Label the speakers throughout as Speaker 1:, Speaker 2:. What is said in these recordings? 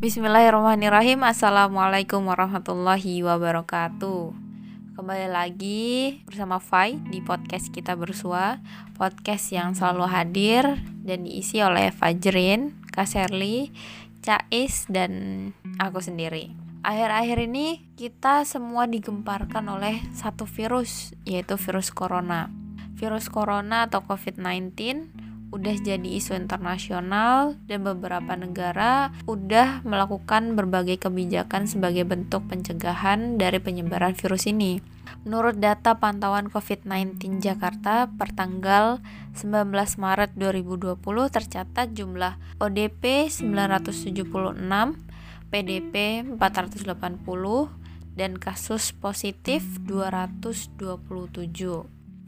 Speaker 1: Bismillahirrahmanirrahim. Assalamualaikum warahmatullahi wabarakatuh. Kembali lagi bersama Fai di podcast kita bersua. Podcast yang selalu hadir dan diisi oleh Fajrin, Kaserli, Cais, dan aku sendiri. Akhir-akhir ini kita semua digemparkan oleh satu virus yaitu virus corona. Virus corona atau COVID-19 udah jadi isu internasional dan beberapa negara udah melakukan berbagai kebijakan sebagai bentuk pencegahan dari penyebaran virus ini. Menurut data pantauan COVID-19 Jakarta per tanggal 19 Maret 2020 tercatat jumlah ODP 976, PDP 480, dan kasus positif 227.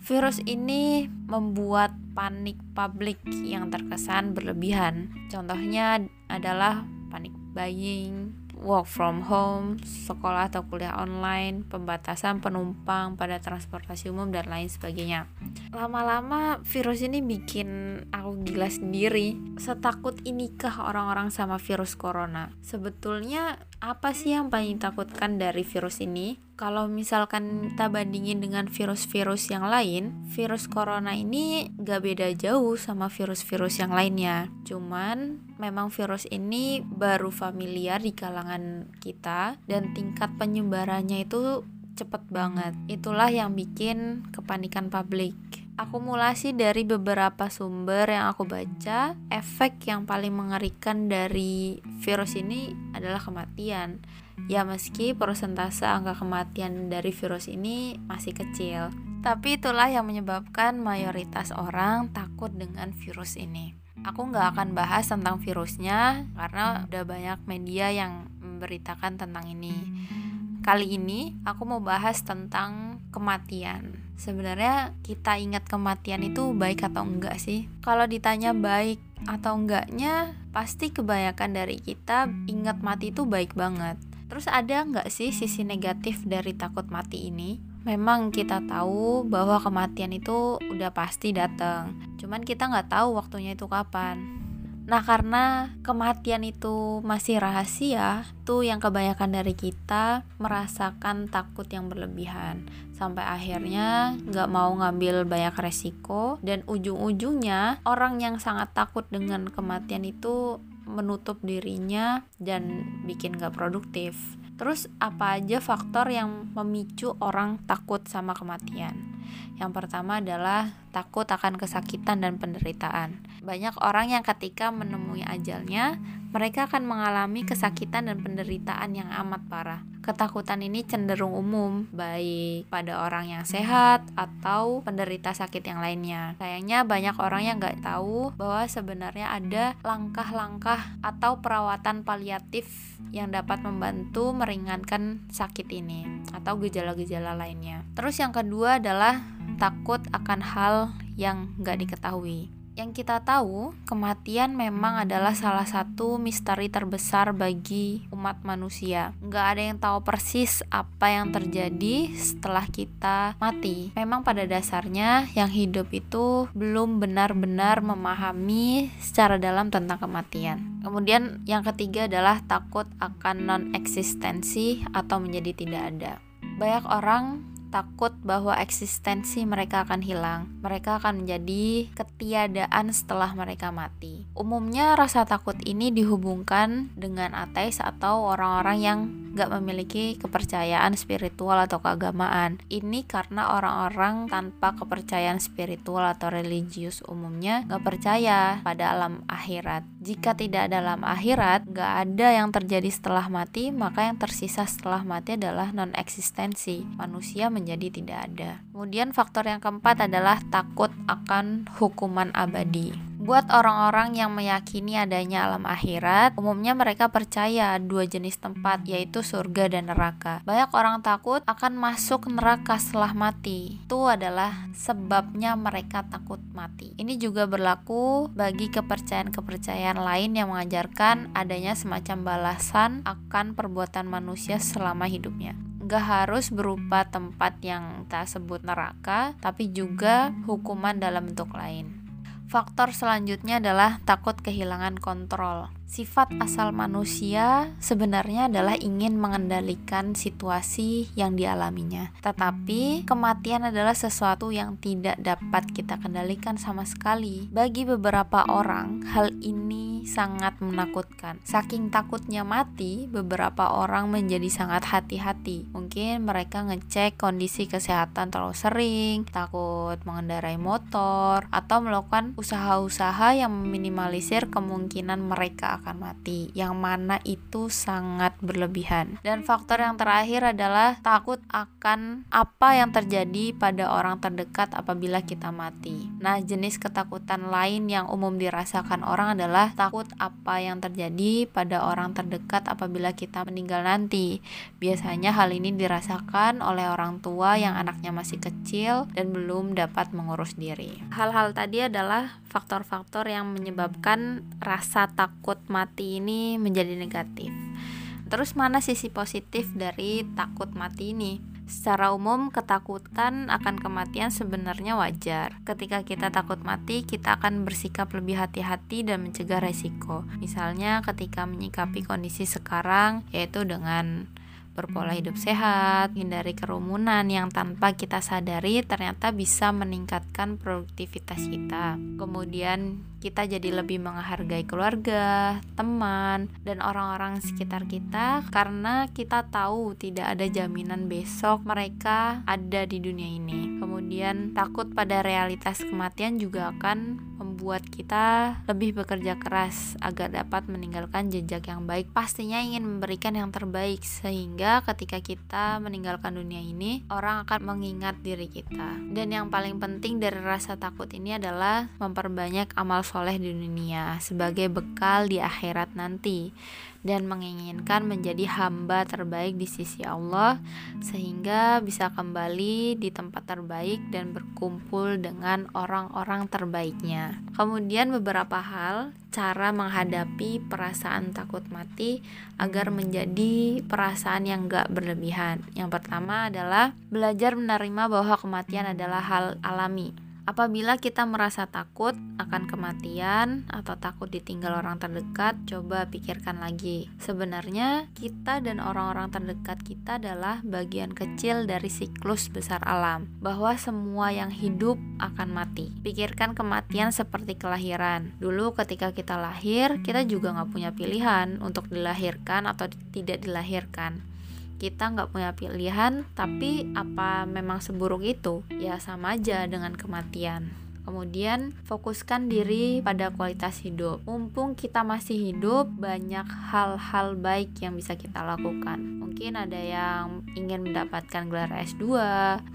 Speaker 1: Virus ini membuat panik publik yang terkesan berlebihan. Contohnya adalah panik buying, work from home, sekolah atau kuliah online, pembatasan penumpang pada transportasi umum dan lain sebagainya. Lama-lama virus ini bikin aku gila sendiri. Setakut inikah orang-orang sama virus corona? Sebetulnya apa sih yang paling takutkan dari virus ini? kalau misalkan kita bandingin dengan virus-virus yang lain, virus corona ini gak beda jauh sama virus-virus yang lainnya. Cuman memang virus ini baru familiar di kalangan kita dan tingkat penyebarannya itu cepet banget. Itulah yang bikin kepanikan publik. Akumulasi dari beberapa sumber yang aku baca, efek yang paling mengerikan dari virus ini adalah kematian Ya meski persentase angka kematian dari virus ini masih kecil, tapi itulah yang menyebabkan mayoritas orang takut dengan virus ini. Aku nggak akan bahas tentang virusnya karena udah banyak media yang memberitakan tentang ini. Kali ini aku mau bahas tentang kematian. Sebenarnya kita ingat kematian itu baik atau enggak sih? Kalau ditanya baik atau enggaknya, pasti kebanyakan dari kita ingat mati itu baik banget Terus ada nggak sih sisi negatif dari takut mati ini? Memang kita tahu bahwa kematian itu udah pasti datang, cuman kita nggak tahu waktunya itu kapan. Nah karena kematian itu masih rahasia, tuh yang kebanyakan dari kita merasakan takut yang berlebihan sampai akhirnya nggak mau ngambil banyak resiko dan ujung-ujungnya orang yang sangat takut dengan kematian itu menutup dirinya dan bikin gak produktif. Terus apa aja faktor yang memicu orang takut sama kematian? Yang pertama adalah takut akan kesakitan dan penderitaan. Banyak orang yang ketika menemui ajalnya, mereka akan mengalami kesakitan dan penderitaan yang amat parah. Ketakutan ini cenderung umum, baik pada orang yang sehat atau penderita sakit yang lainnya. Sayangnya banyak orang yang nggak tahu bahwa sebenarnya ada langkah-langkah atau perawatan paliatif yang dapat membantu meringankan sakit ini atau gejala-gejala lainnya. Terus yang kedua adalah takut akan hal yang nggak diketahui. Yang kita tahu, kematian memang adalah salah satu misteri terbesar bagi umat manusia. Nggak ada yang tahu persis apa yang terjadi setelah kita mati. Memang pada dasarnya yang hidup itu belum benar-benar memahami secara dalam tentang kematian. Kemudian yang ketiga adalah takut akan non-eksistensi atau menjadi tidak ada. Banyak orang takut bahwa eksistensi mereka akan hilang. Mereka akan menjadi ketiadaan setelah mereka mati. Umumnya rasa takut ini dihubungkan dengan ateis atau orang-orang yang gak memiliki kepercayaan spiritual atau keagamaan. Ini karena orang-orang tanpa kepercayaan spiritual atau religius umumnya gak percaya pada alam akhirat. Jika tidak ada alam akhirat, gak ada yang terjadi setelah mati, maka yang tersisa setelah mati adalah non-eksistensi. Manusia menjadi tidak ada. Kemudian faktor yang keempat adalah takut akan hukuman abadi. Buat orang-orang yang meyakini adanya alam akhirat, umumnya mereka percaya dua jenis tempat, yaitu surga dan neraka. Banyak orang takut akan masuk neraka setelah mati. Itu adalah sebabnya mereka takut mati. Ini juga berlaku bagi kepercayaan-kepercayaan lain yang mengajarkan adanya semacam balasan akan perbuatan manusia selama hidupnya gak harus berupa tempat yang tak sebut neraka, tapi juga hukuman dalam bentuk lain. Faktor selanjutnya adalah takut kehilangan kontrol. Sifat asal manusia sebenarnya adalah ingin mengendalikan situasi yang dialaminya. Tetapi kematian adalah sesuatu yang tidak dapat kita kendalikan sama sekali. Bagi beberapa orang, hal ini sangat menakutkan. Saking takutnya mati, beberapa orang menjadi sangat hati-hati. Mungkin mereka ngecek kondisi kesehatan terlalu sering, takut mengendarai motor, atau melakukan usaha-usaha yang meminimalisir kemungkinan mereka akan mati, yang mana itu sangat berlebihan. Dan faktor yang terakhir adalah takut akan apa yang terjadi pada orang terdekat apabila kita mati. Nah, jenis ketakutan lain yang umum dirasakan orang adalah takut apa yang terjadi pada orang terdekat apabila kita meninggal nanti. Biasanya hal ini dirasakan oleh orang tua yang anaknya masih kecil dan belum dapat mengurus diri. Hal-hal tadi adalah faktor-faktor yang menyebabkan rasa takut mati ini menjadi negatif. Terus mana sisi positif dari takut mati ini? Secara umum, ketakutan akan kematian sebenarnya wajar. Ketika kita takut mati, kita akan bersikap lebih hati-hati dan mencegah resiko. Misalnya, ketika menyikapi kondisi sekarang, yaitu dengan berpola hidup sehat, hindari kerumunan yang tanpa kita sadari ternyata bisa meningkatkan produktivitas kita. Kemudian kita jadi lebih menghargai keluarga, teman, dan orang-orang sekitar kita karena kita tahu tidak ada jaminan besok mereka ada di dunia ini. Kemudian takut pada realitas kematian juga akan kita lebih bekerja keras agar dapat meninggalkan jejak yang baik. Pastinya ingin memberikan yang terbaik sehingga ketika kita meninggalkan dunia ini, orang akan mengingat diri kita. Dan yang paling penting dari rasa takut ini adalah memperbanyak amal soleh di dunia sebagai bekal di akhirat nanti dan menginginkan menjadi hamba terbaik di sisi Allah sehingga bisa kembali di tempat terbaik dan berkumpul dengan orang-orang terbaiknya. Kemudian beberapa hal cara menghadapi perasaan takut mati agar menjadi perasaan yang gak berlebihan. Yang pertama adalah belajar menerima bahwa kematian adalah hal alami Apabila kita merasa takut akan kematian atau takut ditinggal orang terdekat, coba pikirkan lagi. Sebenarnya, kita dan orang-orang terdekat kita adalah bagian kecil dari siklus besar alam, bahwa semua yang hidup akan mati. Pikirkan kematian seperti kelahiran. Dulu, ketika kita lahir, kita juga nggak punya pilihan untuk dilahirkan atau tidak dilahirkan kita nggak punya pilihan tapi apa memang seburuk itu? Ya sama aja dengan kematian Kemudian fokuskan diri pada kualitas hidup. Mumpung kita masih hidup, banyak hal-hal baik yang bisa kita lakukan. Mungkin ada yang ingin mendapatkan gelar S2,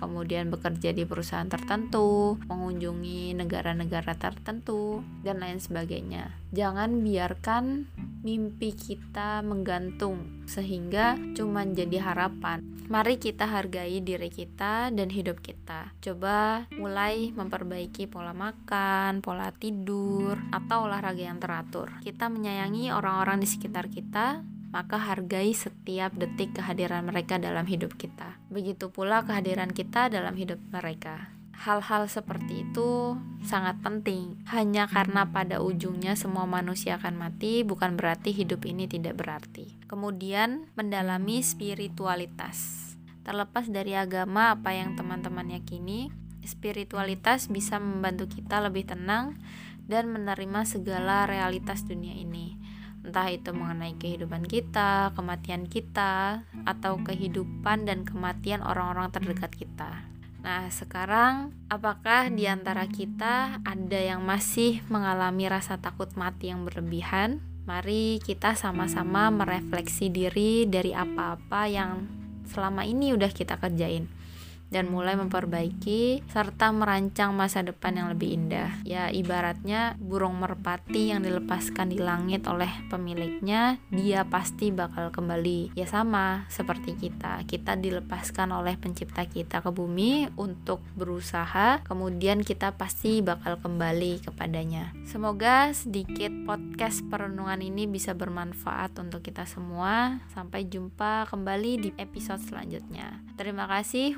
Speaker 1: kemudian bekerja di perusahaan tertentu, mengunjungi negara-negara tertentu, dan lain sebagainya. Jangan biarkan mimpi kita menggantung sehingga cuma jadi harapan. Mari kita hargai diri kita dan hidup kita. Coba mulai memperbaiki pola makan, pola tidur, atau olahraga yang teratur. Kita menyayangi orang-orang di sekitar kita, maka hargai setiap detik kehadiran mereka dalam hidup kita. Begitu pula kehadiran kita dalam hidup mereka. Hal-hal seperti itu sangat penting. Hanya karena pada ujungnya semua manusia akan mati, bukan berarti hidup ini tidak berarti. Kemudian, mendalami spiritualitas. Terlepas dari agama apa yang teman-teman yakini, spiritualitas bisa membantu kita lebih tenang dan menerima segala realitas dunia ini. Entah itu mengenai kehidupan kita, kematian kita, atau kehidupan dan kematian orang-orang terdekat kita. Nah, sekarang apakah di antara kita ada yang masih mengalami rasa takut mati yang berlebihan? Mari kita sama-sama merefleksi diri dari apa-apa yang selama ini udah kita kerjain dan mulai memperbaiki serta merancang masa depan yang lebih indah. Ya, ibaratnya burung merpati yang dilepaskan di langit oleh pemiliknya, dia pasti bakal kembali. Ya sama seperti kita. Kita dilepaskan oleh pencipta kita ke bumi untuk berusaha, kemudian kita pasti bakal kembali kepadanya. Semoga sedikit podcast perenungan ini bisa bermanfaat untuk kita semua. Sampai jumpa kembali di episode selanjutnya. Terima kasih.